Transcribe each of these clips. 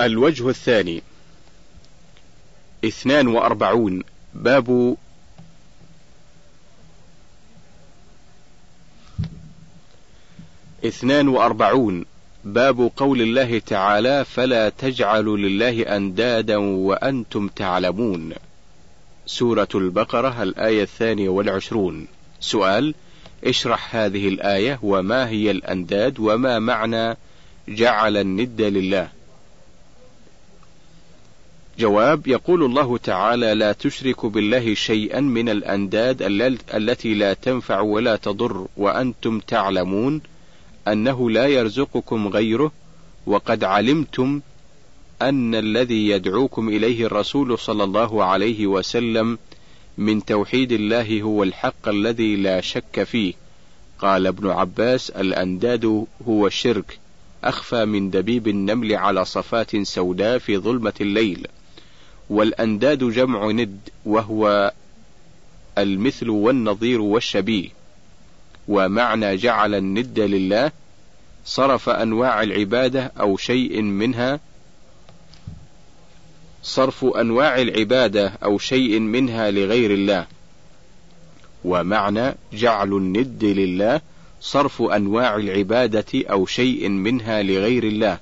الوجه الثاني اثنان وأربعون باب اثنان وأربعون باب قول الله تعالى فلا تجعلوا لله أندادا وأنتم تعلمون سورة البقرة الآية الثانية والعشرون سؤال اشرح هذه الآية وما هي الأنداد وما معنى جعل الند لله جواب يقول الله تعالى لا تشرك بالله شيئا من الأنداد التي لا تنفع ولا تضر وأنتم تعلمون أنه لا يرزقكم غيره وقد علمتم أن الذي يدعوكم إليه الرسول صلى الله عليه وسلم من توحيد الله هو الحق الذي لا شك فيه قال ابن عباس الأنداد هو الشرك أخفى من دبيب النمل على صفات سوداء في ظلمة الليل والأنداد جمع ند وهو المثل والنظير والشبيه ومعنى جعل الند لله صرف أنواع العبادة أو شيء منها صرف أنواع العبادة أو شيء منها لغير الله ومعنى جعل الند لله صرف أنواع العبادة أو شيء منها لغير الله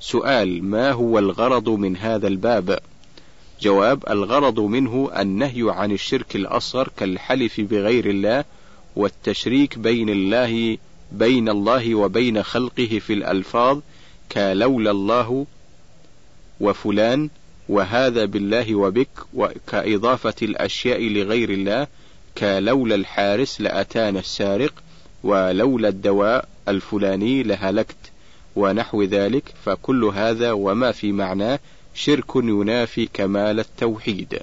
سؤال ما هو الغرض من هذا الباب؟ جواب الغرض منه النهي عن الشرك الأصغر كالحلف بغير الله والتشريك بين الله بين الله وبين خلقه في الألفاظ كلولا الله وفلان وهذا بالله وبك وكإضافة الأشياء لغير الله كلولا الحارس لأتانا السارق ولولا الدواء الفلاني لهلكت ونحو ذلك فكل هذا وما في معناه شرك ينافي كمال التوحيد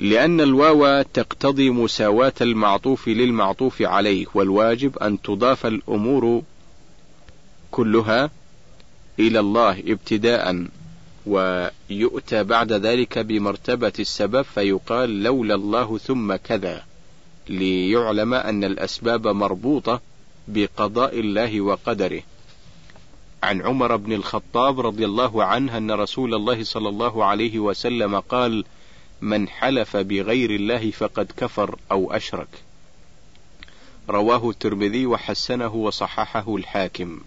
لأن الواو تقتضي مساواة المعطوف للمعطوف عليه والواجب أن تضاف الأمور كلها إلى الله ابتداء ويؤتى بعد ذلك بمرتبة السبب فيقال لولا الله ثم كذا ليعلم أن الأسباب مربوطة بقضاء الله وقدره عن عمر بن الخطاب رضي الله عنه أن رسول الله صلى الله عليه وسلم قال: من حلف بغير الله فقد كفر أو أشرك. رواه الترمذي وحسنه وصححه الحاكم.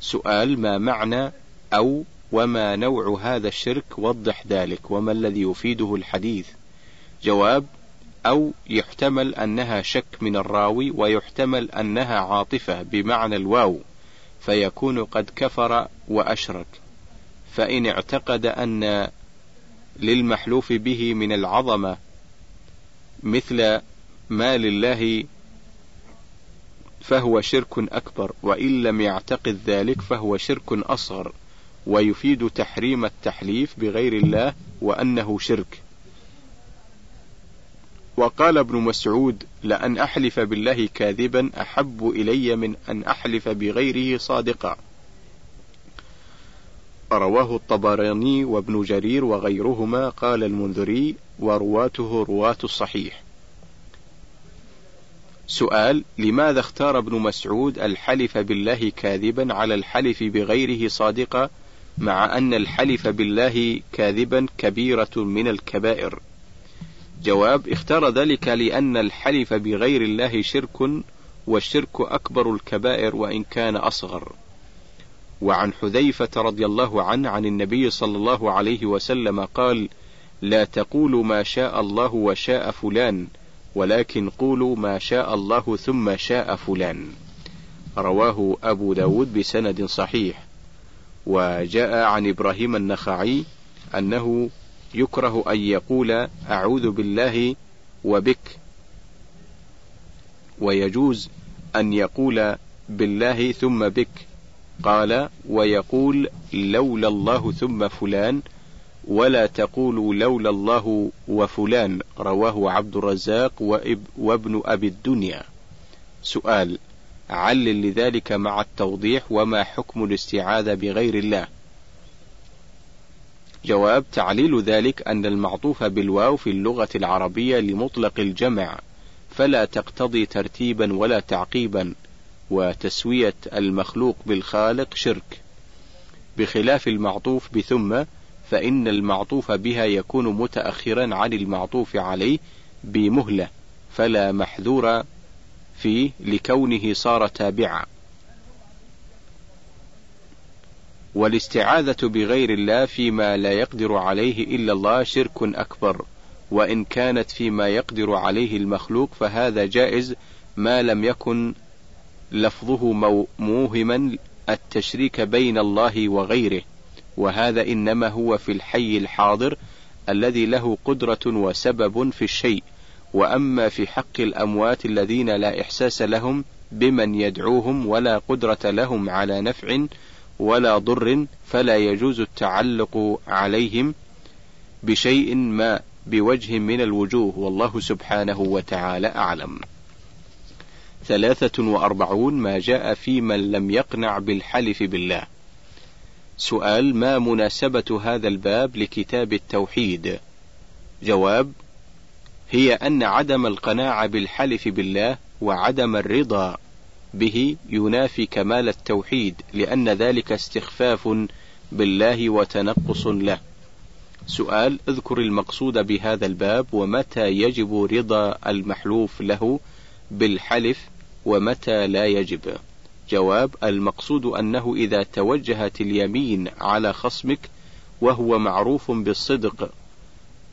سؤال ما معنى أو وما نوع هذا الشرك وضح ذلك وما الذي يفيده الحديث جواب أو يحتمل أنها شك من الراوي ويحتمل أنها عاطفة بمعنى الواو فيكون قد كفر وأشرك فإن اعتقد أن للمحلوف به من العظمة مثل ما لله فهو شرك أكبر وإن لم يعتقد ذلك فهو شرك أصغر ويفيد تحريم التحليف بغير الله وأنه شرك وقال ابن مسعود: لأن أحلف بالله كاذبا أحب إلي من أن أحلف بغيره صادقا. رواه الطبراني وابن جرير وغيرهما قال المنذري ورواته رواة الصحيح. سؤال: لماذا اختار ابن مسعود الحلف بالله كاذبا على الحلف بغيره صادقا مع أن الحلف بالله كاذبا كبيرة من الكبائر؟ جواب اختار ذلك لأن الحلف بغير الله شرك والشرك أكبر الكبائر وإن كان أصغر وعن حذيفة رضي الله عنه عن النبي صلى الله عليه وسلم قال لا تقولوا ما شاء الله وشاء فلان ولكن قولوا ما شاء الله ثم شاء فلان رواه أبو داود بسند صحيح وجاء عن إبراهيم النخعي أنه يكره أن يقول أعوذ بالله وبك ويجوز أن يقول بالله ثم بك قال ويقول لولا الله ثم فلان ولا تقولوا لولا الله وفلان رواه عبد الرزاق وابن أبي الدنيا سؤال علل لذلك مع التوضيح وما حكم الاستعاذة بغير الله جواب تعليل ذلك أن المعطوف بالواو في اللغة العربية لمطلق الجمع فلا تقتضي ترتيبا ولا تعقيبا وتسوية المخلوق بالخالق شرك بخلاف المعطوف بثم فإن المعطوف بها يكون متأخرا عن المعطوف عليه بمهلة فلا محذور فيه لكونه صار تابعا والاستعاذة بغير الله فيما لا يقدر عليه إلا الله شرك أكبر، وإن كانت فيما يقدر عليه المخلوق فهذا جائز ما لم يكن لفظه موهما التشريك بين الله وغيره، وهذا إنما هو في الحي الحاضر الذي له قدرة وسبب في الشيء، وأما في حق الأموات الذين لا إحساس لهم بمن يدعوهم ولا قدرة لهم على نفع ولا ضر فلا يجوز التعلق عليهم بشيء ما بوجه من الوجوه والله سبحانه وتعالى أعلم ثلاثة وأربعون ما جاء في من لم يقنع بالحلف بالله سؤال ما مناسبة هذا الباب لكتاب التوحيد جواب هي أن عدم القناعة بالحلف بالله وعدم الرضا به ينافي كمال التوحيد لأن ذلك استخفاف بالله وتنقص له. سؤال اذكر المقصود بهذا الباب ومتى يجب رضا المحلوف له بالحلف ومتى لا يجب. جواب المقصود أنه إذا توجهت اليمين على خصمك وهو معروف بالصدق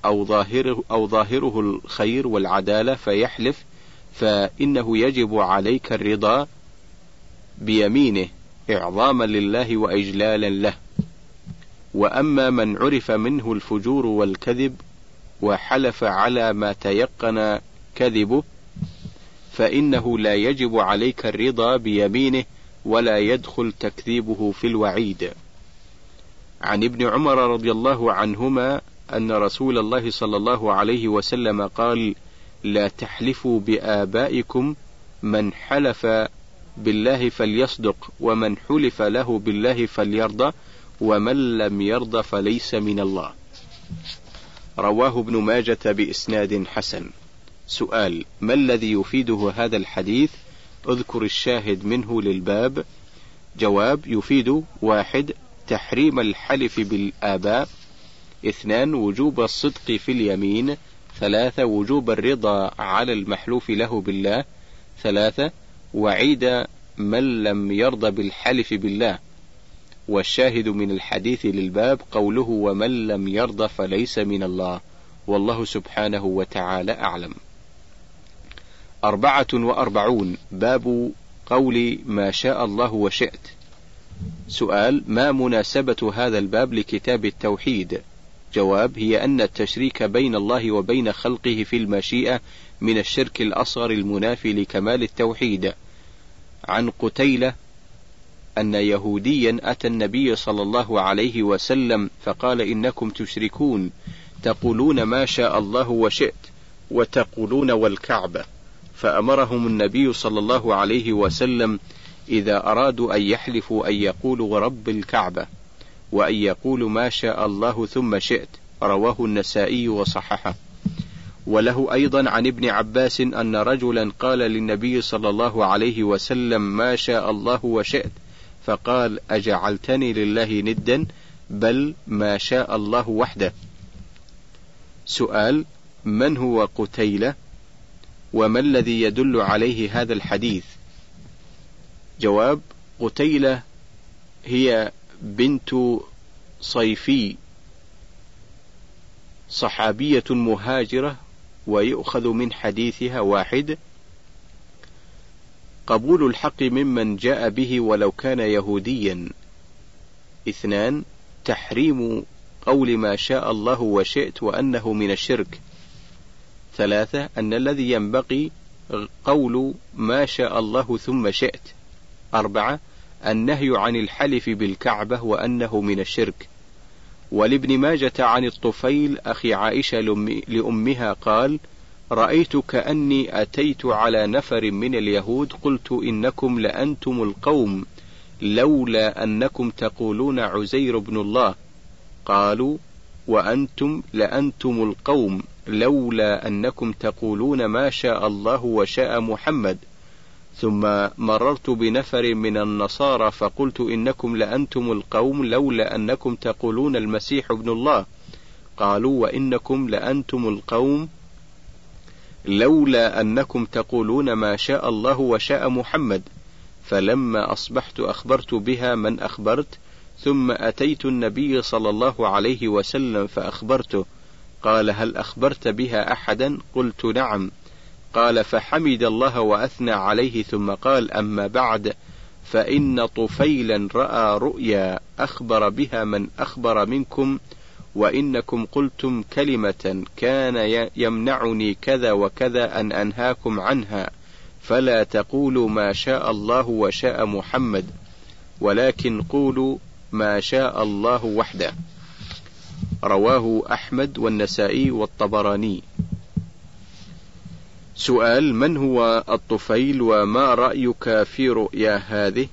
أو ظاهره أو ظاهره الخير والعدالة فيحلف فإنه يجب عليك الرضا بيمينه إعظاما لله وإجلالا له وأما من عرف منه الفجور والكذب وحلف على ما تيقن كذبه فإنه لا يجب عليك الرضا بيمينه ولا يدخل تكذيبه في الوعيد. عن ابن عمر رضي الله عنهما أن رسول الله صلى الله عليه وسلم قال: لا تحلفوا بآبائكم من حلف بالله فليصدق ومن حلف له بالله فليرضى ومن لم يرضى فليس من الله رواه ابن ماجة بإسناد حسن سؤال ما الذي يفيده هذا الحديث اذكر الشاهد منه للباب جواب يفيد واحد تحريم الحلف بالآباء اثنان وجوب الصدق في اليمين ثلاثة وجوب الرضا على المحلوف له بالله ثلاثة وعيد من لم يرضى بالحلف بالله والشاهد من الحديث للباب قوله ومن لم يرضى فليس من الله والله سبحانه وتعالى أعلم أربعة وأربعون باب قول ما شاء الله وشئت سؤال ما مناسبة هذا الباب لكتاب التوحيد؟ جواب هي أن التشريك بين الله وبين خلقه في المشيئة من الشرك الأصغر المنافي لكمال التوحيد عن قتيلة أن يهوديا أتى النبي صلى الله عليه وسلم فقال إنكم تشركون تقولون ما شاء الله وشئت وتقولون والكعبة فأمرهم النبي صلى الله عليه وسلم إذا أرادوا أن يحلفوا أن يقولوا رب الكعبة وأن يقول ما شاء الله ثم شئت رواه النسائي وصححه وله أيضا عن ابن عباس أن رجلا قال للنبي صلى الله عليه وسلم ما شاء الله وشئت فقال أجعلتني لله ندا بل ما شاء الله وحده سؤال من هو قتيلة وما الذي يدل عليه هذا الحديث جواب قتيلة هي بنت صيفي صحابية مهاجرة ويؤخذ من حديثها واحد قبول الحق ممن جاء به ولو كان يهوديا اثنان تحريم قول ما شاء الله وشئت وأنه من الشرك ثلاثة أن الذي ينبغي قول ما شاء الله ثم شئت أربعة النهي عن الحلف بالكعبة وأنه من الشرك ولابن ماجة عن الطفيل أخي عائشة لأمها قال رأيت كأني أتيت على نفر من اليهود قلت إنكم لأنتم القوم لولا أنكم تقولون عزير بن الله قالوا وأنتم لأنتم القوم لولا أنكم تقولون ما شاء الله وشاء محمد ثم مررت بنفر من النصارى فقلت إنكم لأنتم القوم لولا أنكم تقولون المسيح ابن الله قالوا وإنكم لأنتم القوم لولا أنكم تقولون ما شاء الله وشاء محمد فلما أصبحت أخبرت بها من أخبرت ثم أتيت النبي صلى الله عليه وسلم فأخبرته قال هل أخبرت بها أحدا قلت نعم قال فحمد الله وأثنى عليه ثم قال أما بعد فإن طفيلا رأى رؤيا أخبر بها من أخبر منكم وإنكم قلتم كلمة كان يمنعني كذا وكذا أن أنهاكم عنها فلا تقولوا ما شاء الله وشاء محمد ولكن قولوا ما شاء الله وحده رواه أحمد والنسائي والطبراني سؤال من هو الطفيل وما رأيك في رؤيا هذه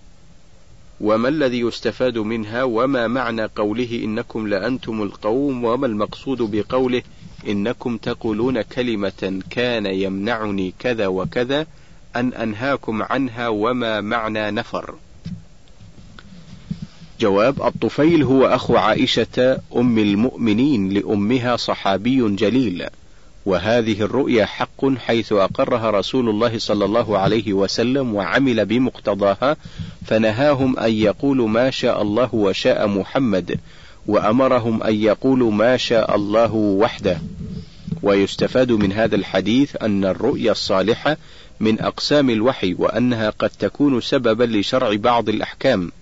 وما الذي يستفاد منها وما معنى قوله إنكم لأنتم القوم وما المقصود بقوله إنكم تقولون كلمة كان يمنعني كذا وكذا أن أنهاكم عنها وما معنى نفر جواب الطفيل هو أخو عائشة أم المؤمنين لأمها صحابي جليل وهذه الرؤيا حق حيث أقرها رسول الله صلى الله عليه وسلم وعمل بمقتضاها فنهاهم أن يقولوا ما شاء الله وشاء محمد وأمرهم أن يقولوا ما شاء الله وحده ويستفاد من هذا الحديث أن الرؤيا الصالحة من أقسام الوحي وأنها قد تكون سببا لشرع بعض الأحكام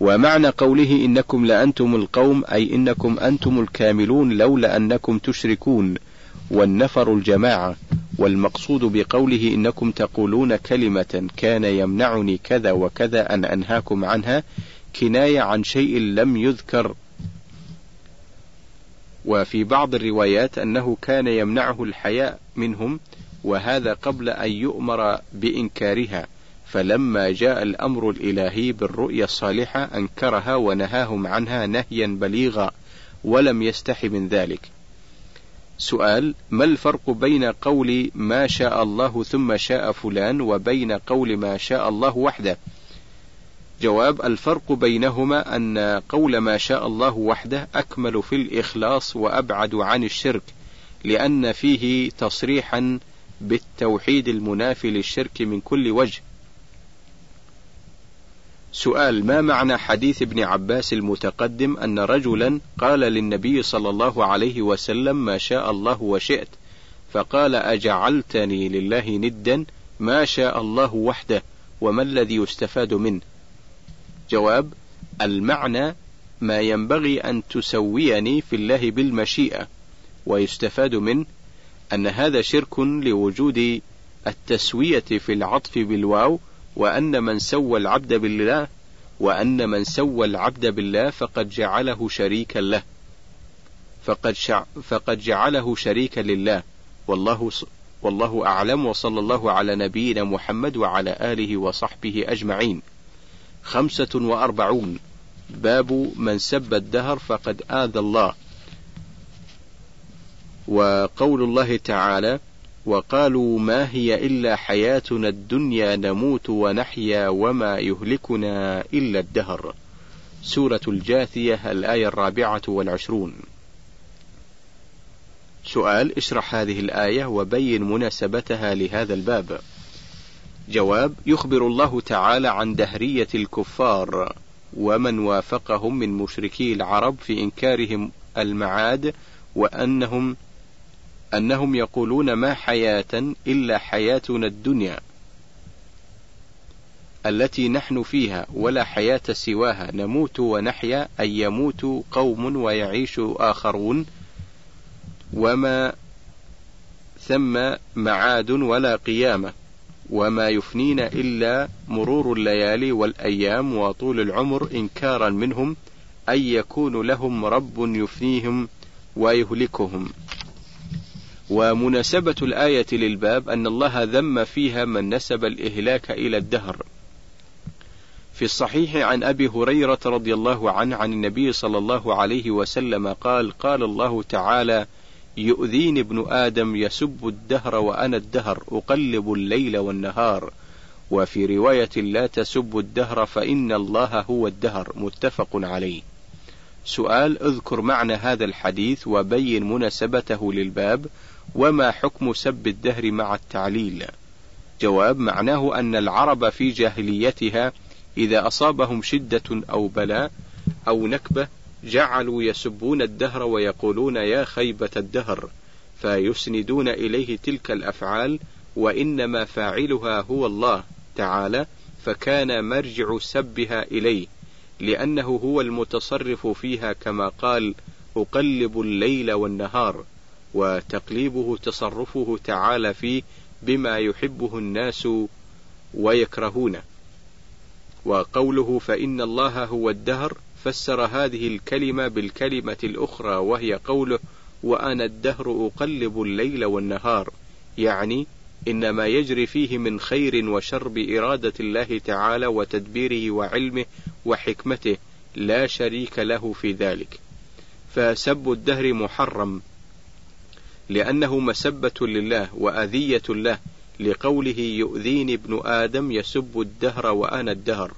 ومعنى قوله إنكم لأنتم القوم أي إنكم أنتم الكاملون لولا أنكم تشركون والنفر الجماعة والمقصود بقوله إنكم تقولون كلمة كان يمنعني كذا وكذا أن أنهاكم عنها كناية عن شيء لم يذكر وفي بعض الروايات أنه كان يمنعه الحياء منهم وهذا قبل أن يؤمر بإنكارها فلما جاء الأمر الإلهي بالرؤيا الصالحة أنكرها ونهاهم عنها نهيا بليغا ولم يستح من ذلك سؤال ما الفرق بين قول ما شاء الله ثم شاء فلان وبين قول ما شاء الله وحده جواب الفرق بينهما أن قول ما شاء الله وحده أكمل في الإخلاص وأبعد عن الشرك لأن فيه تصريحا بالتوحيد المنافي للشرك من كل وجه سؤال ما معنى حديث ابن عباس المتقدم أن رجلا قال للنبي صلى الله عليه وسلم ما شاء الله وشئت فقال أجعلتني لله ندا ما شاء الله وحده وما الذي يستفاد منه جواب المعنى ما ينبغي أن تسويني في الله بالمشيئة ويستفاد منه أن هذا شرك لوجود التسوية في العطف بالواو وأن من سوى العبد بالله وأن من سوى العبد بالله فقد جعله شريكا له فقد شع فقد جعله شريكا لله والله والله أعلم وصلى الله على نبينا محمد وعلى آله وصحبه أجمعين خمسة وأربعون باب من سب الدهر فقد آذى الله وقول الله تعالى وقالوا ما هي إلا حياتنا الدنيا نموت ونحيا وما يهلكنا إلا الدهر سورة الجاثية الآية الرابعة والعشرون سؤال اشرح هذه الآية وبين مناسبتها لهذا الباب جواب يخبر الله تعالى عن دهرية الكفار ومن وافقهم من مشركي العرب في إنكارهم المعاد وأنهم أنهم يقولون ما حياة إلا حياتنا الدنيا التي نحن فيها ولا حياة سواها نموت ونحيا أي يموت قوم ويعيش آخرون وما ثم معاد ولا قيامة وما يفنينا إلا مرور الليالي والأيام وطول العمر إنكارا منهم أن يكون لهم رب يفنيهم ويهلكهم ومناسبة الآية للباب أن الله ذم فيها من نسب الإهلاك إلى الدهر. في الصحيح عن أبي هريرة رضي الله عنه عن النبي صلى الله عليه وسلم قال: قال الله تعالى: يؤذيني ابن آدم يسب الدهر وأنا الدهر أقلب الليل والنهار. وفي رواية لا تسب الدهر فإن الله هو الدهر متفق عليه. سؤال اذكر معنى هذا الحديث وبين مناسبته للباب وما حكم سب الدهر مع التعليل جواب معناه أن العرب في جاهليتها إذا أصابهم شدة أو بلاء أو نكبة جعلوا يسبون الدهر ويقولون يا خيبة الدهر فيسندون إليه تلك الأفعال وإنما فاعلها هو الله تعالى فكان مرجع سبها إليه لأنه هو المتصرف فيها كما قال أقلب الليل والنهار وتقليبه تصرفه تعالى فيه بما يحبه الناس ويكرهونه وقوله فإن الله هو الدهر فسر هذه الكلمة بالكلمة الأخرى وهي قوله وأنا الدهر أقلب الليل والنهار يعني إن ما يجري فيه من خير وشر بإرادة الله تعالى وتدبيره وعلمه وحكمته لا شريك له في ذلك فسب الدهر محرم لأنه مسبة لله وأذية له لقوله يؤذيني ابن آدم يسب الدهر وأنا الدهر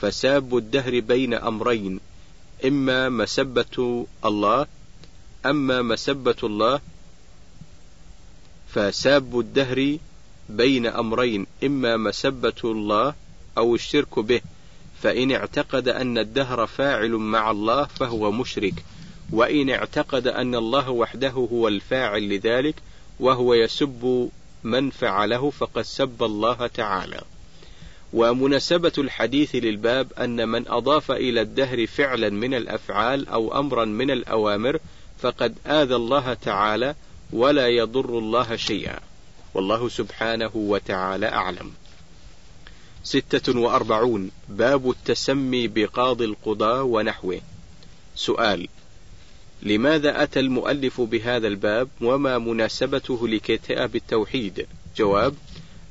فساب الدهر بين أمرين إما مسبة الله أما مسبة الله فساب الدهر بين أمرين إما مسبة الله أو الشرك به فإن اعتقد أن الدهر فاعل مع الله فهو مشرك وإن اعتقد أن الله وحده هو الفاعل لذلك وهو يسب من فعله فقد سب الله تعالى. ومناسبة الحديث للباب أن من أضاف إلى الدهر فعلا من الأفعال أو أمرا من الأوامر فقد آذى الله تعالى ولا يضر الله شيئا والله سبحانه وتعالى أعلم ستة وأربعون باب التسمي بقاضي القضاء ونحوه سؤال لماذا أتى المؤلف بهذا الباب وما مناسبته لكتاب التوحيد؟ جواب: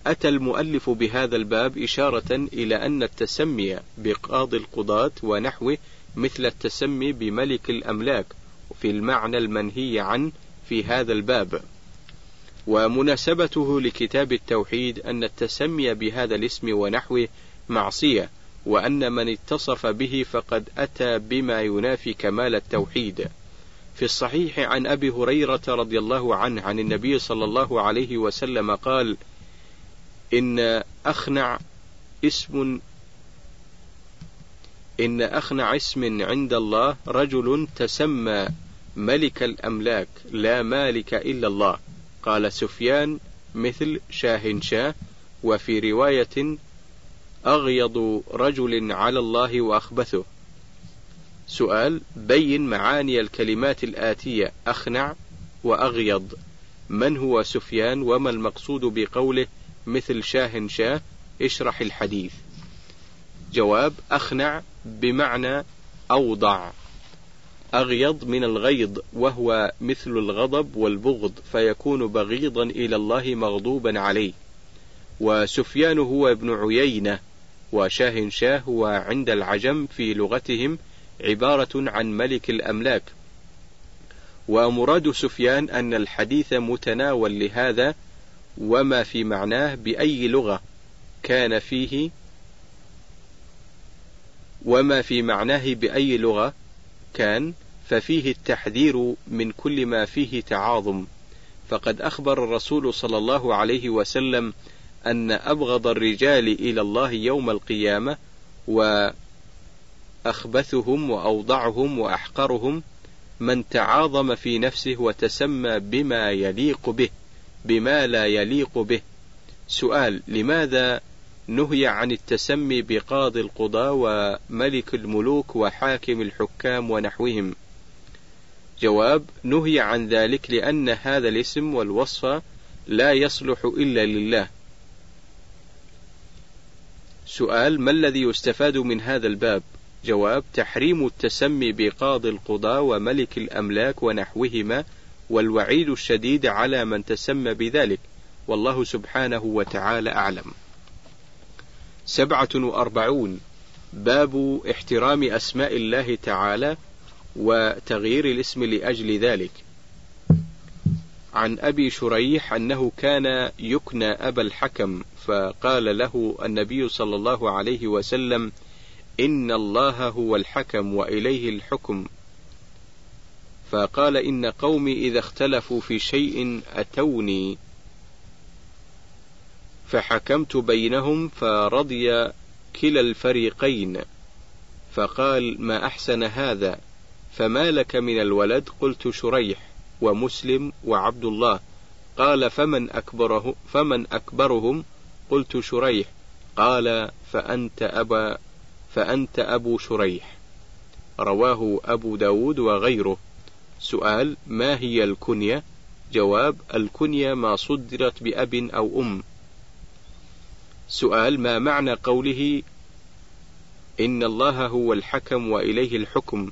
أتى المؤلف بهذا الباب إشارة إلى أن التسمي بقاضي القضاة ونحوه مثل التسمي بملك الأملاك في المعنى المنهي عنه في هذا الباب. ومناسبته لكتاب التوحيد أن التسمي بهذا الاسم ونحوه معصية، وأن من اتصف به فقد أتى بما ينافي كمال التوحيد. في الصحيح عن أبي هريرة رضي الله عنه عن النبي صلى الله عليه وسلم قال: إن أخنع اسم إن أخنع اسم عند الله رجل تسمى ملك الأملاك لا مالك إلا الله قال سفيان مثل شاهنشاه وفي رواية أغيض رجل على الله وأخبثه سؤال بين معاني الكلمات الآتية أخنع وأغيض من هو سفيان وما المقصود بقوله مثل شاه شاه اشرح الحديث جواب أخنع بمعنى أوضع أغيض من الغيض وهو مثل الغضب والبغض فيكون بغيضا إلى الله مغضوبا عليه وسفيان هو ابن عيينة وشاه شاه هو عند العجم في لغتهم عبارة عن ملك الأملاك ومراد سفيان أن الحديث متناول لهذا وما في معناه بأي لغة كان فيه وما في معناه بأي لغة كان ففيه التحذير من كل ما فيه تعاظم فقد أخبر الرسول صلى الله عليه وسلم أن أبغض الرجال إلى الله يوم القيامة و أخبثهم وأوضعهم وأحقرهم من تعاظم في نفسه وتسمى بما يليق به بما لا يليق به سؤال لماذا نهي عن التسمي بقاضي القضاة وملك الملوك وحاكم الحكام ونحوهم جواب نهي عن ذلك لأن هذا الاسم والوصف لا يصلح إلا لله سؤال ما الذي يستفاد من هذا الباب جواب تحريم التسمي بقاضي القضاة وملك الأملاك ونحوهما والوعيد الشديد على من تسمى بذلك والله سبحانه وتعالى أعلم سبعة وأربعون باب احترام أسماء الله تعالى وتغيير الاسم لأجل ذلك عن أبي شريح أنه كان يكنى أبا الحكم فقال له النبي صلى الله عليه وسلم إن الله هو الحكم وإليه الحكم فقال إن قومي إذا اختلفوا في شيء أتوني فحكمت بينهم فرضي كلا الفريقين فقال ما أحسن هذا فما لك من الولد قلت شريح ومسلم وعبد الله قال فمن أكبره فمن أكبرهم قلت شريح قال فأنت أبا فأنت أبو شريح رواه أبو داود وغيره سؤال ما هي الكنية جواب الكنية ما صدرت بأب أو أم سؤال ما معنى قوله إن الله هو الحكم وإليه الحكم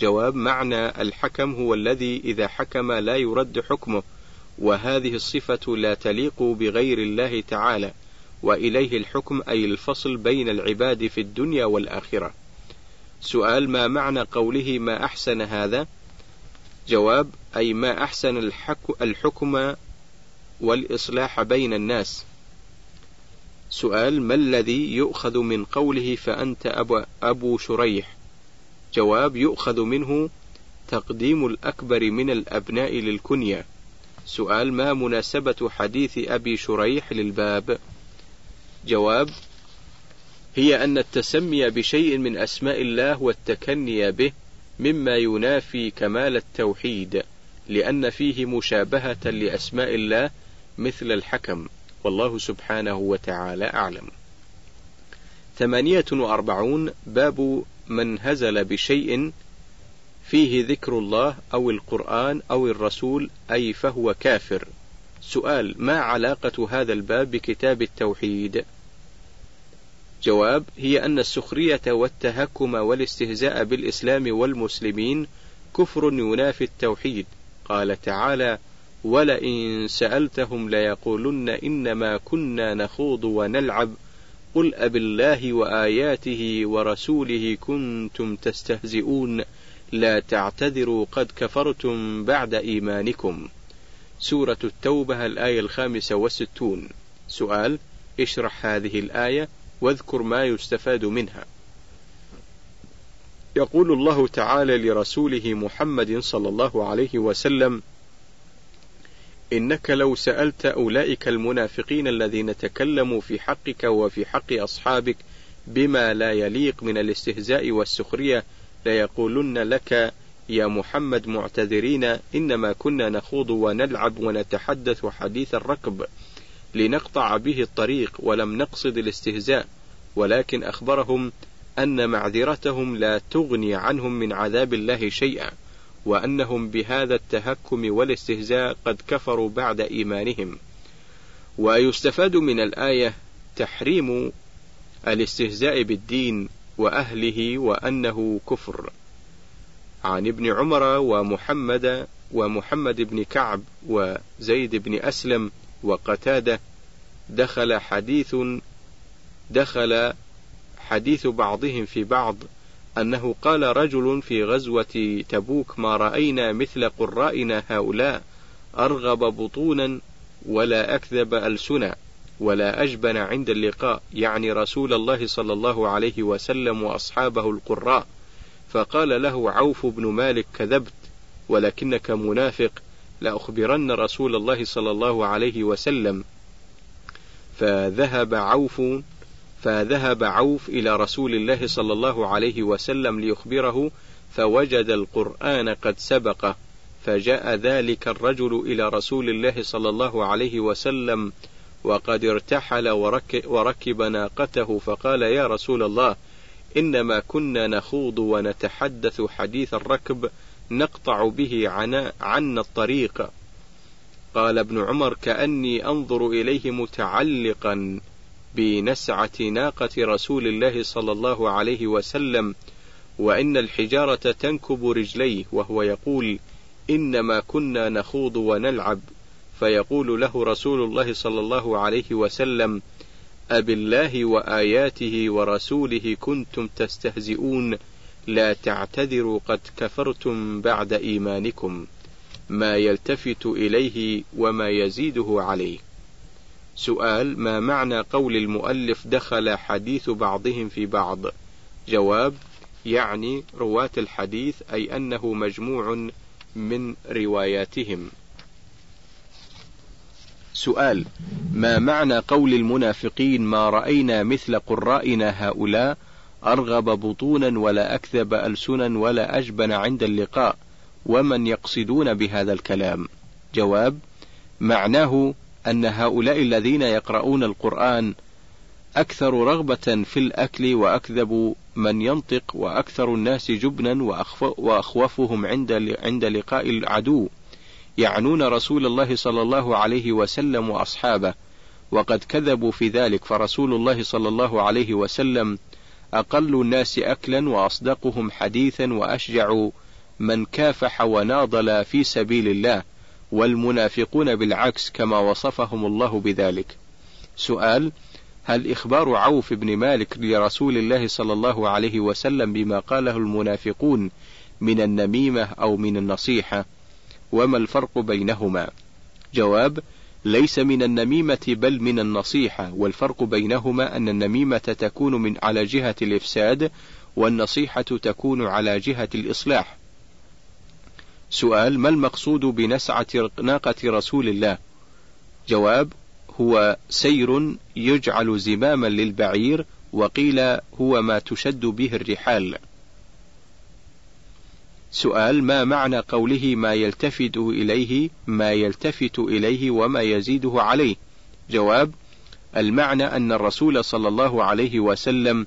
جواب معنى الحكم هو الذي إذا حكم لا يرد حكمه وهذه الصفة لا تليق بغير الله تعالى وإليه الحكم أي الفصل بين العباد في الدنيا والآخرة. سؤال ما معنى قوله ما أحسن هذا؟ جواب أي ما أحسن الحكم والإصلاح بين الناس. سؤال ما الذي يؤخذ من قوله فأنت أبو, أبو شريح؟ جواب يؤخذ منه تقديم الأكبر من الأبناء للكنية. سؤال ما مناسبة حديث أبي شريح للباب؟ جواب هي أن التسمي بشيء من أسماء الله والتكني به مما ينافي كمال التوحيد لأن فيه مشابهة لأسماء الله مثل الحكم والله سبحانه وتعالى أعلم ثمانية وأربعون باب من هزل بشيء فيه ذكر الله أو القرآن أو الرسول أي فهو كافر سؤال ما علاقة هذا الباب بكتاب التوحيد؟ جواب هي أن السخرية والتهكم والاستهزاء بالإسلام والمسلمين كفر ينافي التوحيد قال تعالى ولئن سألتهم ليقولن إنما كنا نخوض ونلعب قل أب الله وآياته ورسوله كنتم تستهزئون لا تعتذروا قد كفرتم بعد إيمانكم سورة التوبة الآية الخامسة والستون سؤال اشرح هذه الآية واذكر ما يستفاد منها يقول الله تعالى لرسوله محمد صلى الله عليه وسلم إنك لو سألت أولئك المنافقين الذين تكلموا في حقك وفي حق أصحابك بما لا يليق من الاستهزاء والسخرية ليقولن لك يا محمد معتذرين إنما كنا نخوض ونلعب ونتحدث حديث الركب لنقطع به الطريق ولم نقصد الاستهزاء ولكن أخبرهم أن معذرتهم لا تغني عنهم من عذاب الله شيئا وأنهم بهذا التهكم والاستهزاء قد كفروا بعد إيمانهم ويستفاد من الآية تحريم الاستهزاء بالدين وأهله وأنه كفر عن ابن عمر ومحمد ومحمد بن كعب وزيد بن أسلم وقتادة دخل حديث دخل حديث بعضهم في بعض أنه قال رجل في غزوة تبوك ما رأينا مثل قرائنا هؤلاء أرغب بطونا ولا أكذب ألسنا ولا أجبن عند اللقاء يعني رسول الله صلى الله عليه وسلم وأصحابه القراء فقال له عوف بن مالك كذبت ولكنك منافق لأخبرن رسول الله صلى الله عليه وسلم فذهب عوف فذهب عوف إلى رسول الله صلى الله عليه وسلم ليخبره فوجد القرآن قد سبقه فجاء ذلك الرجل إلى رسول الله صلى الله عليه وسلم وقد ارتحل وركب ناقته فقال يا رسول الله إنما كنا نخوض ونتحدث حديث الركب نقطع به عنا, الطريق قال ابن عمر كأني أنظر إليه متعلقا بنسعة ناقة رسول الله صلى الله عليه وسلم وإن الحجارة تنكب رجليه وهو يقول إنما كنا نخوض ونلعب فيقول له رسول الله صلى الله عليه وسلم أبالله وآياته ورسوله كنتم تستهزئون لا تعتذروا قد كفرتم بعد إيمانكم ما يلتفت إليه وما يزيده عليه سؤال ما معنى قول المؤلف دخل حديث بعضهم في بعض جواب يعني رواة الحديث أي أنه مجموع من رواياتهم سؤال ما معنى قول المنافقين ما رأينا مثل قرائنا هؤلاء أرغب بطونا ولا أكذب ألسنا ولا أجبن عند اللقاء ومن يقصدون بهذا الكلام جواب معناه أن هؤلاء الذين يقرؤون القرآن أكثر رغبة في الأكل وأكذب من ينطق وأكثر الناس جبنا وأخوفهم عند عند لقاء العدو يعنون رسول الله صلى الله عليه وسلم وأصحابه وقد كذبوا في ذلك فرسول الله صلى الله عليه وسلم أقل الناس أكلا وأصدقهم حديثا وأشجع من كافح وناضل في سبيل الله والمنافقون بالعكس كما وصفهم الله بذلك. سؤال: هل إخبار عوف بن مالك لرسول الله صلى الله عليه وسلم بما قاله المنافقون من النميمة أو من النصيحة؟ وما الفرق بينهما؟ جواب: ليس من النميمة بل من النصيحة، والفرق بينهما أن النميمة تكون من على جهة الإفساد، والنصيحة تكون على جهة الإصلاح. سؤال: ما المقصود بنسعة ناقة رسول الله؟ جواب: هو سير يجعل زماما للبعير، وقيل هو ما تشد به الرحال. سؤال ما معنى قوله ما يلتفت إليه ما يلتفت إليه وما يزيده عليه جواب المعنى أن الرسول صلى الله عليه وسلم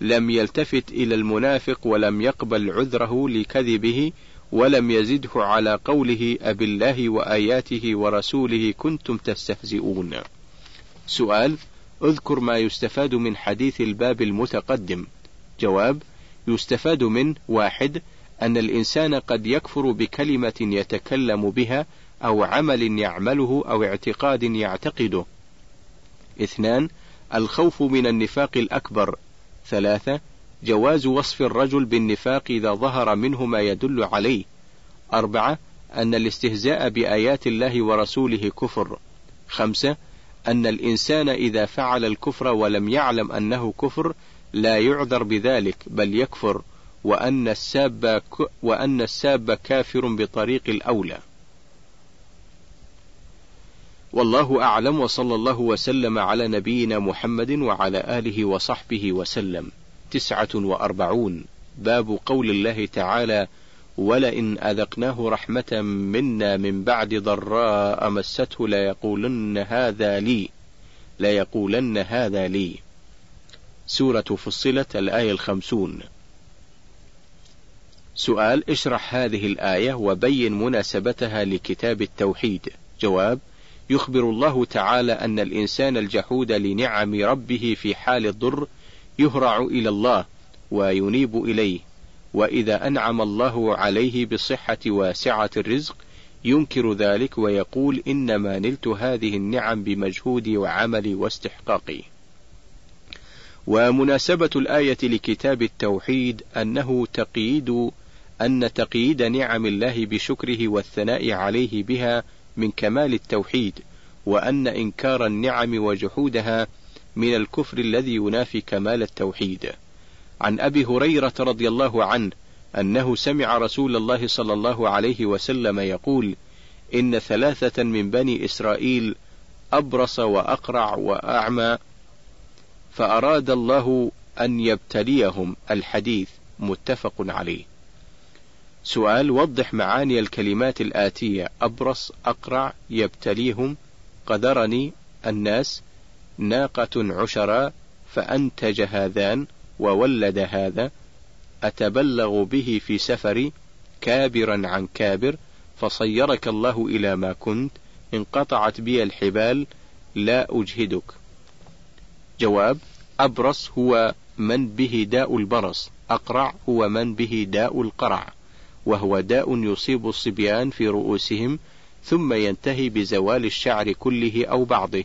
لم يلتفت إلى المنافق ولم يقبل عذره لكذبه ولم يزده على قوله أب الله وآياته ورسوله كنتم تستهزئون سؤال اذكر ما يستفاد من حديث الباب المتقدم جواب يستفاد من واحد أن الإنسان قد يكفر بكلمة يتكلم بها أو عمل يعمله أو اعتقاد يعتقده. اثنان الخوف من النفاق الأكبر. ثلاثة جواز وصف الرجل بالنفاق إذا ظهر منه ما يدل عليه. أربعة أن الاستهزاء بآيات الله ورسوله كفر. خمسة أن الإنسان إذا فعل الكفر ولم يعلم أنه كفر لا يعذر بذلك بل يكفر وأن الساب وأن الساب كافر بطريق الأولى. والله أعلم وصلى الله وسلم على نبينا محمد وعلى آله وصحبه وسلم تسعة وأربعون باب قول الله تعالى ولئن أذقناه رحمة منا من بعد ضراء مسته ليقولن هذا لي ليقولن هذا لي سورة فصلت الآية الخمسون سؤال اشرح هذه الآية وبين مناسبتها لكتاب التوحيد جواب يخبر الله تعالى أن الإنسان الجحود لنعم ربه في حال الضر يهرع إلى الله وينيب إليه وإذا أنعم الله عليه بصحة وسعة الرزق ينكر ذلك ويقول إنما نلت هذه النعم بمجهودي وعملي واستحقاقي ومناسبة الآية لكتاب التوحيد أنه تقييد أن تقييد نعم الله بشكره والثناء عليه بها من كمال التوحيد، وأن إنكار النعم وجحودها من الكفر الذي ينافي كمال التوحيد. عن أبي هريرة رضي الله عنه أنه سمع رسول الله صلى الله عليه وسلم يقول: إن ثلاثة من بني إسرائيل أبرص وأقرع وأعمى فأراد الله أن يبتليهم الحديث متفق عليه. سؤال وضح معاني الكلمات الآتية أبرص أقرع يبتليهم قدرني الناس ناقة عشرة فأنتج هذان وولد هذا أتبلغ به في سفري كابرا عن كابر فصيرك الله إلى ما كنت انقطعت بي الحبال لا أجهدك جواب أبرص هو من به داء البرص أقرع هو من به داء القرع وهو داء يصيب الصبيان في رؤوسهم ثم ينتهي بزوال الشعر كله أو بعضه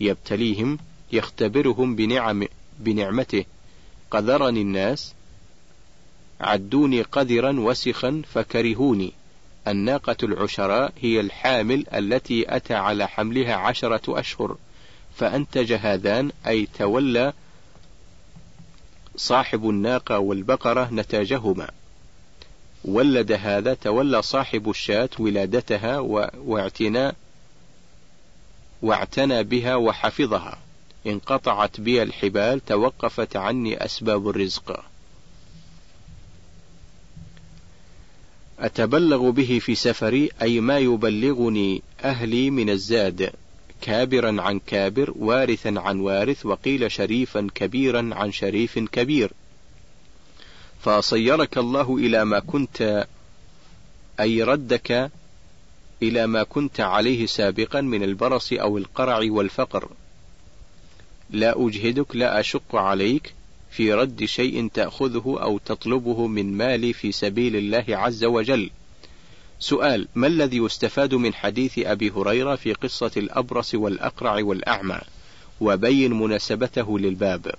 يبتليهم يختبرهم بنعم بنعمته قذرني الناس عدوني قذرا وسخا فكرهوني الناقة العشراء هي الحامل التي أتى على حملها عشرة أشهر فأنتج هذان أي تولى صاحب الناقة والبقرة نتاجهما ولد هذا تولى صاحب الشاة ولادتها واعتناء واعتنى بها وحفظها انقطعت بي الحبال توقفت عني أسباب الرزق أتبلغ به في سفري أي ما يبلغني أهلي من الزاد كابرا عن كابر وارثا عن وارث وقيل شريفا كبيرا عن شريف كبير فصيرك الله إلى ما كنت أي ردك إلى ما كنت عليه سابقا من البرص أو القرع والفقر لا أجهدك لا أشق عليك في رد شيء تأخذه أو تطلبه من مالي في سبيل الله عز وجل سؤال ما الذي يستفاد من حديث أبي هريرة في قصة الأبرص والأقرع والأعمى وبين مناسبته للباب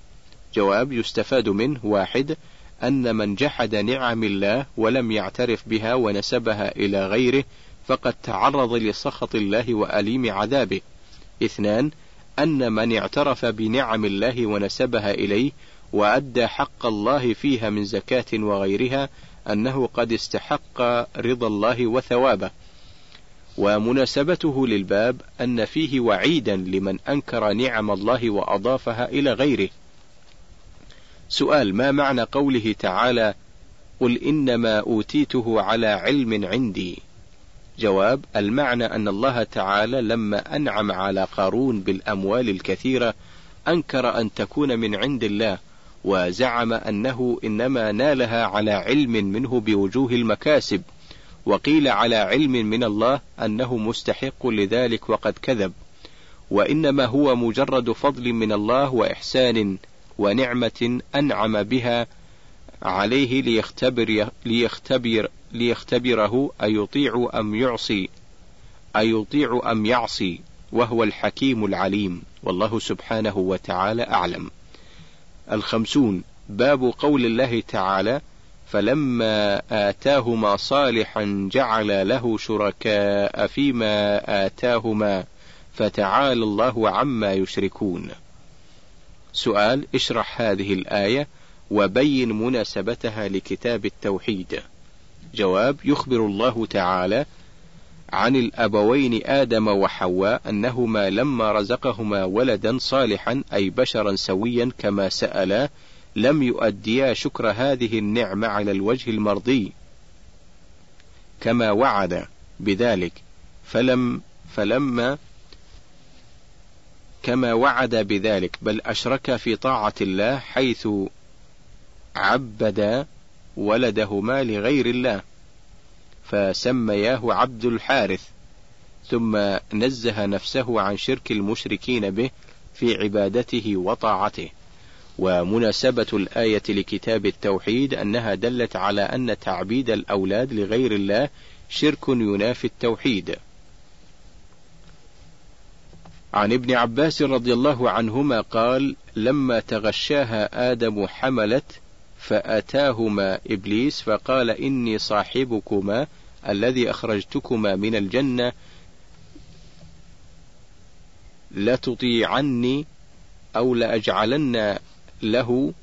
جواب يستفاد منه واحد أن من جحد نعم الله ولم يعترف بها ونسبها إلى غيره فقد تعرض لسخط الله وأليم عذابه. اثنان أن من اعترف بنعم الله ونسبها إليه وأدى حق الله فيها من زكاة وغيرها أنه قد استحق رضا الله وثوابه. ومناسبته للباب أن فيه وعيدا لمن أنكر نعم الله وأضافها إلى غيره. سؤال ما معنى قوله تعالى قل إنما أوتيته على علم عندي جواب المعنى أن الله تعالى لما أنعم على قارون بالأموال الكثيرة أنكر أن تكون من عند الله وزعم أنه إنما نالها على علم منه بوجوه المكاسب وقيل على علم من الله أنه مستحق لذلك وقد كذب وإنما هو مجرد فضل من الله وإحسان ونعمة أنعم بها عليه ليختبر ليختبر ليختبره أيطيع أم يعصي أيطيع أم يعصي وهو الحكيم العليم والله سبحانه وتعالى أعلم الخمسون باب قول الله تعالى فلما آتاهما صالحا جعل له شركاء فيما آتاهما فتعالى الله عما يشركون سؤال اشرح هذه الآية وبين مناسبتها لكتاب التوحيد جواب يخبر الله تعالى عن الأبوين آدم وحواء أنهما لما رزقهما ولدا صالحا أي بشرا سويا كما سألا لم يؤديا شكر هذه النعمة على الوجه المرضي كما وعد بذلك فلم فلما كما وعد بذلك بل أشرك في طاعة الله حيث عبد ولدهما لغير الله فسمياه عبد الحارث ثم نزه نفسه عن شرك المشركين به في عبادته وطاعته ومناسبة الآية لكتاب التوحيد أنها دلت على أن تعبيد الأولاد لغير الله شرك ينافي التوحيد عن ابن عباس رضي الله عنهما قال لما تغشاها آدم حملت فأتاهما إبليس فقال إني صاحبكما الذي أخرجتكما من الجنة لتطيعني أو لأجعلن له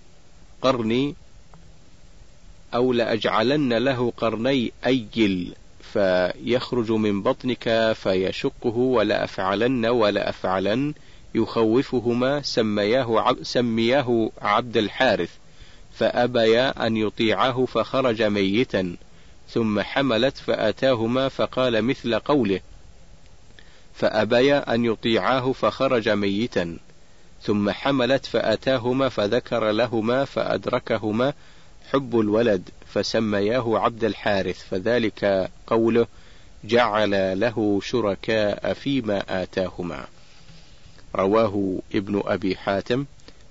قرني أو لأجعلن له قرني أيل فيخرج من بطنك فيشقه ولا أفعلن ولا أفعلن يخوفهما سمياه عب سمياه عبد الحارث فأبيا أن يطيعه فخرج ميتا ثم حملت فأتاهما فقال مثل قوله فأبيا أن يطيعاه فخرج ميتا ثم حملت فأتاهما فذكر لهما فأدركهما حب الولد فسمياه عبد الحارث فذلك قوله جعل له شركاء فيما آتاهما رواه ابن أبي حاتم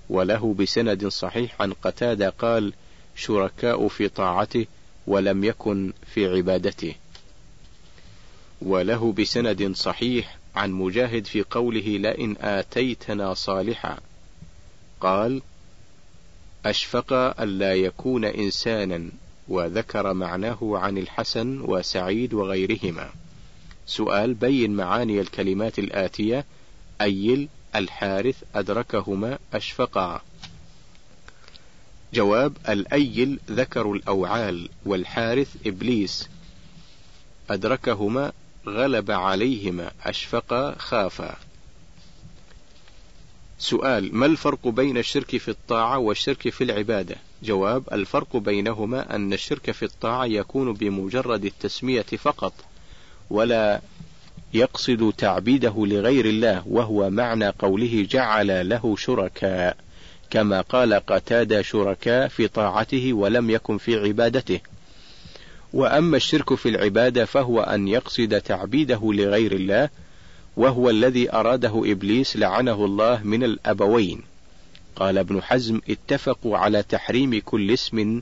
وله بسند صحيح عن قتادة قال شركاء في طاعته ولم يكن في عبادته وله بسند صحيح عن مجاهد في قوله لئن آتيتنا صالحا قال أشفق ألا يكون إنسانا وذكر معناه عن الحسن وسعيد وغيرهما سؤال بين معاني الكلمات الآتية أيل الحارث أدركهما أشفقا جواب الأيل ذكر الأوعال والحارث إبليس أدركهما غلب عليهما أشفقا خافا سؤال ما الفرق بين الشرك في الطاعة والشرك في العبادة جواب الفرق بينهما أن الشرك في الطاعة يكون بمجرد التسمية فقط ولا يقصد تعبيده لغير الله وهو معنى قوله جعل له شركاء كما قال قتاد شركاء في طاعته ولم يكن في عبادته وأما الشرك في العبادة فهو أن يقصد تعبيده لغير الله وهو الذي أراده إبليس لعنه الله من الأبوين قال ابن حزم اتفقوا على تحريم كل اسم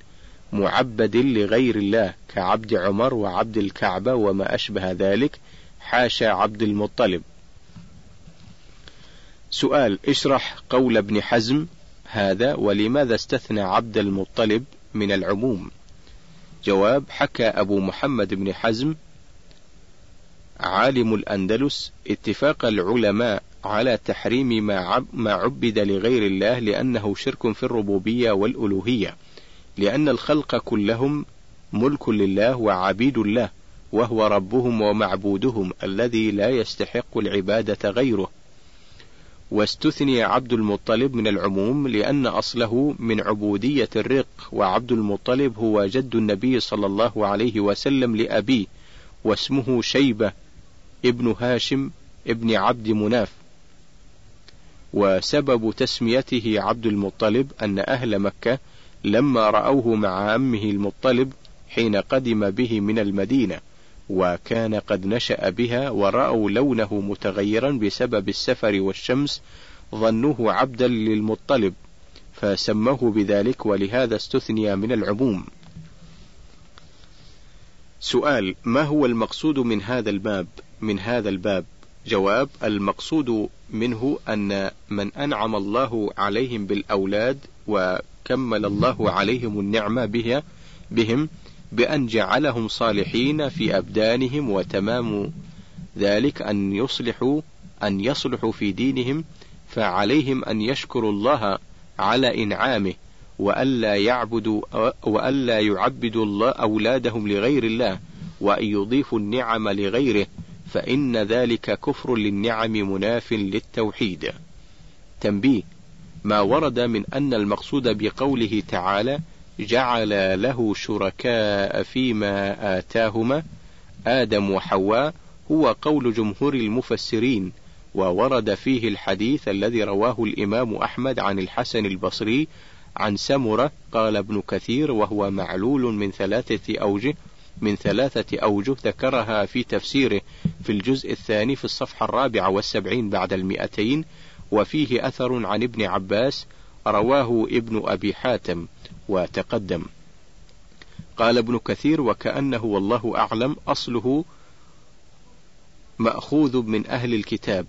معبد لغير الله كعبد عمر وعبد الكعبة وما أشبه ذلك حاشا عبد المطلب سؤال اشرح قول ابن حزم هذا ولماذا استثنى عبد المطلب من العموم جواب حكى أبو محمد بن حزم عالم الأندلس اتفاق العلماء على تحريم ما, عب ما عبد لغير الله لأنه شرك في الربوبية والألوهية لأن الخلق كلهم ملك لله وعبيد الله وهو ربهم ومعبودهم الذي لا يستحق العبادة غيره واستثني عبد المطلب من العموم لأن أصله من عبودية الرق وعبد المطلب هو جد النبي صلى الله عليه وسلم لأبيه واسمه شيبة ابن هاشم ابن عبد مناف وسبب تسميته عبد المطلب أن أهل مكة لما رأوه مع عمه المطلب حين قدم به من المدينة وكان قد نشأ بها ورأوا لونه متغيرا بسبب السفر والشمس ظنوه عبدا للمطلب فسموه بذلك ولهذا استثني من العموم. سؤال ما هو المقصود من هذا الباب من هذا الباب جواب المقصود منه أن من أنعم الله عليهم بالأولاد وكمل الله عليهم النعمة بها بهم بأن جعلهم صالحين في أبدانهم وتمام ذلك أن يصلحوا أن يصلحوا في دينهم فعليهم أن يشكروا الله على إنعامه وألا يعبدوا وألا يعبدوا الله أولادهم لغير الله وأن يضيفوا النعم لغيره فإن ذلك كفر للنعم مناف للتوحيد. تنبيه: ما ورد من أن المقصود بقوله تعالى: جعل له شركاء فيما آتاهما آدم وحواء هو قول جمهور المفسرين، وورد فيه الحديث الذي رواه الإمام أحمد عن الحسن البصري عن سمرة قال ابن كثير وهو معلول من ثلاثة أوجه من ثلاثة أوجه ذكرها في تفسيره في الجزء الثاني في الصفحة الرابعة والسبعين بعد المئتين وفيه أثر عن ابن عباس رواه ابن أبي حاتم وتقدم قال ابن كثير وكأنه والله أعلم أصله مأخوذ من أهل الكتاب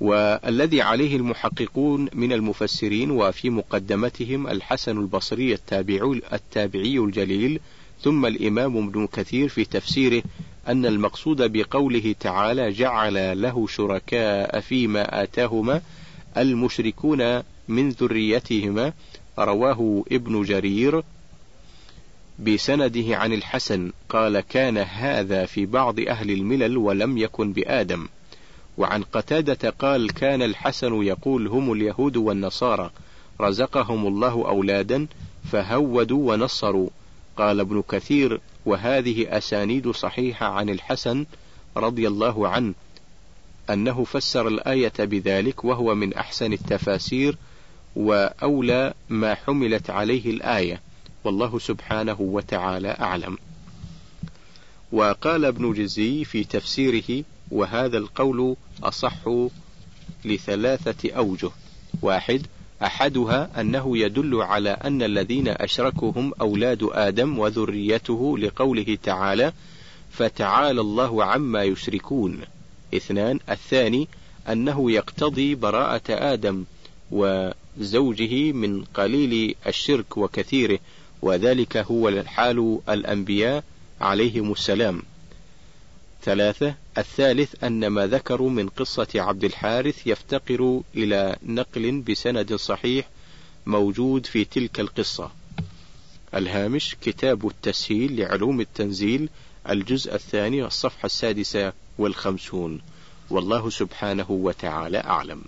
والذي عليه المحققون من المفسرين وفي مقدمتهم الحسن البصري التابعي, التابعي الجليل ثم الإمام ابن كثير في تفسيره أن المقصود بقوله تعالى جعل له شركاء فيما آتاهما المشركون من ذريتهما رواه ابن جرير بسنده عن الحسن قال كان هذا في بعض أهل الملل ولم يكن بآدم وعن قتادة قال كان الحسن يقول هم اليهود والنصارى رزقهم الله أولادا فهودوا ونصروا قال ابن كثير وهذه أسانيد صحيحة عن الحسن رضي الله عنه أنه فسر الآية بذلك وهو من أحسن التفاسير وأولى ما حملت عليه الآية والله سبحانه وتعالى أعلم وقال ابن جزي في تفسيره وهذا القول أصح لثلاثة أوجه واحد أحدها أنه يدل على أن الذين أشركوا هم أولاد آدم وذريته لقوله تعالى فتعالى الله عما يشركون اثنان الثاني أنه يقتضي براءة آدم وزوجه من قليل الشرك وكثيره وذلك هو الحال الأنبياء عليهم السلام ثلاثة الثالث أن ما ذكروا من قصة عبد الحارث يفتقر إلى نقل بسند صحيح موجود في تلك القصة الهامش كتاب التسهيل لعلوم التنزيل الجزء الثاني الصفحة السادسة والخمسون والله سبحانه وتعالى أعلم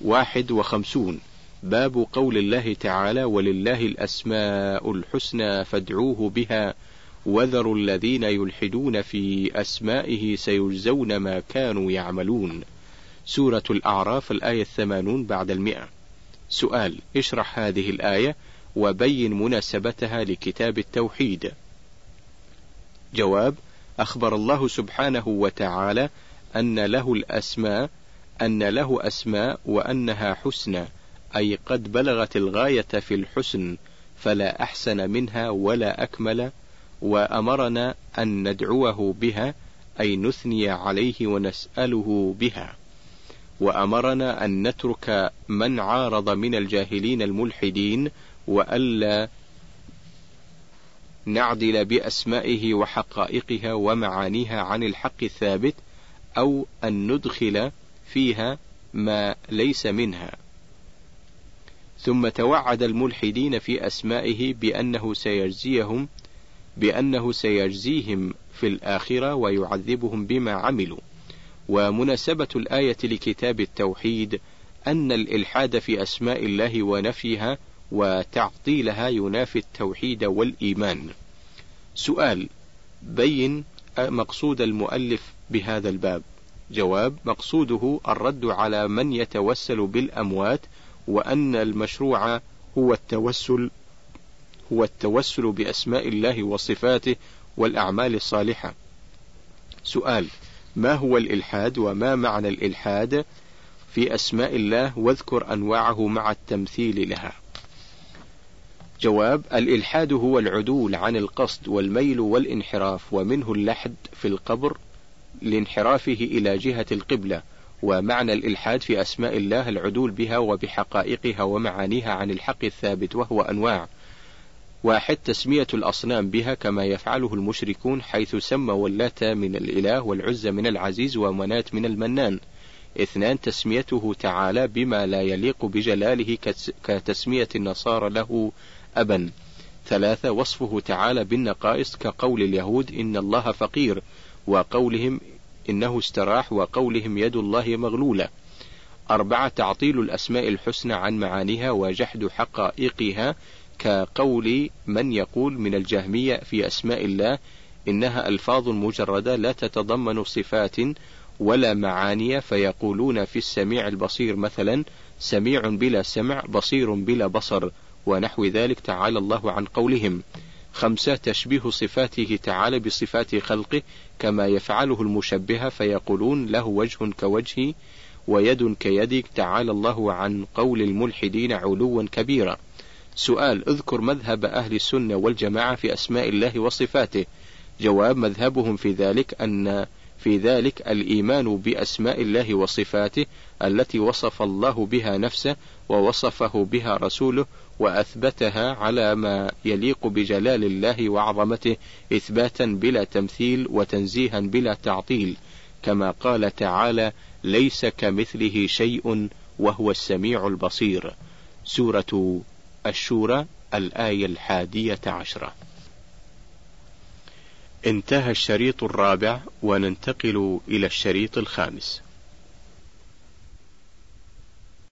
واحد وخمسون باب قول الله تعالى ولله الأسماء الحسنى فادعوه بها وذروا الذين يلحدون في أسمائه سيجزون ما كانوا يعملون سورة الأعراف الآية الثمانون بعد المئة سؤال اشرح هذه الآية وبين مناسبتها لكتاب التوحيد جواب أخبر الله سبحانه وتعالى أن له الأسماء أن له أسماء وأنها حسنى أي قد بلغت الغاية في الحسن فلا أحسن منها ولا أكمل وأمرنا أن ندعوه بها أي نثني عليه ونسأله بها وأمرنا أن نترك من عارض من الجاهلين الملحدين وألا نعدل بأسمائه وحقائقها ومعانيها عن الحق الثابت أو أن ندخل فيها ما ليس منها ثم توعد الملحدين في أسمائه بأنه سيجزيهم بأنه سيجزيهم في الآخرة ويعذبهم بما عملوا، ومناسبة الآية لكتاب التوحيد أن الإلحاد في أسماء الله ونفيها وتعطيلها ينافي التوحيد والإيمان. سؤال: بين مقصود المؤلف بهذا الباب. جواب: مقصوده الرد على من يتوسل بالأموات وأن المشروع هو التوسل هو التوسل بأسماء الله وصفاته والأعمال الصالحة. سؤال: ما هو الإلحاد وما معنى الإلحاد في أسماء الله واذكر أنواعه مع التمثيل لها. جواب: الإلحاد هو العدول عن القصد والميل والانحراف ومنه اللحد في القبر لانحرافه إلى جهة القبلة. ومعنى الإلحاد في أسماء الله العدول بها وبحقائقها ومعانيها عن الحق الثابت وهو أنواع واحد تسمية الأصنام بها كما يفعله المشركون حيث سمى واللات من الإله والعزة من العزيز ومنات من المنان اثنان تسميته تعالى بما لا يليق بجلاله كتسمية النصارى له أبا ثلاثة وصفه تعالى بالنقائص كقول اليهود إن الله فقير وقولهم إنه استراح وقولهم يد الله مغلولة أربعة تعطيل الأسماء الحسنى عن معانيها وجحد حقائقها كقول من يقول من الجهمية في أسماء الله إنها ألفاظ مجردة لا تتضمن صفات ولا معاني فيقولون في السميع البصير مثلا سميع بلا سمع بصير بلا بصر ونحو ذلك تعالى الله عن قولهم خمسة تشبيه صفاته تعالى بصفات خلقه كما يفعله المشبهة فيقولون له وجه كوجهي ويد كيدك تعالى الله عن قول الملحدين علوا كبيرا سؤال اذكر مذهب أهل السنة والجماعة في أسماء الله وصفاته جواب مذهبهم في ذلك أن في ذلك الإيمان بأسماء الله وصفاته التي وصف الله بها نفسه ووصفه بها رسوله وأثبتها على ما يليق بجلال الله وعظمته إثباتا بلا تمثيل وتنزيها بلا تعطيل كما قال تعالى ليس كمثله شيء وهو السميع البصير سورة الشورى الآية الحادية عشرة انتهى الشريط الرابع وننتقل إلى الشريط الخامس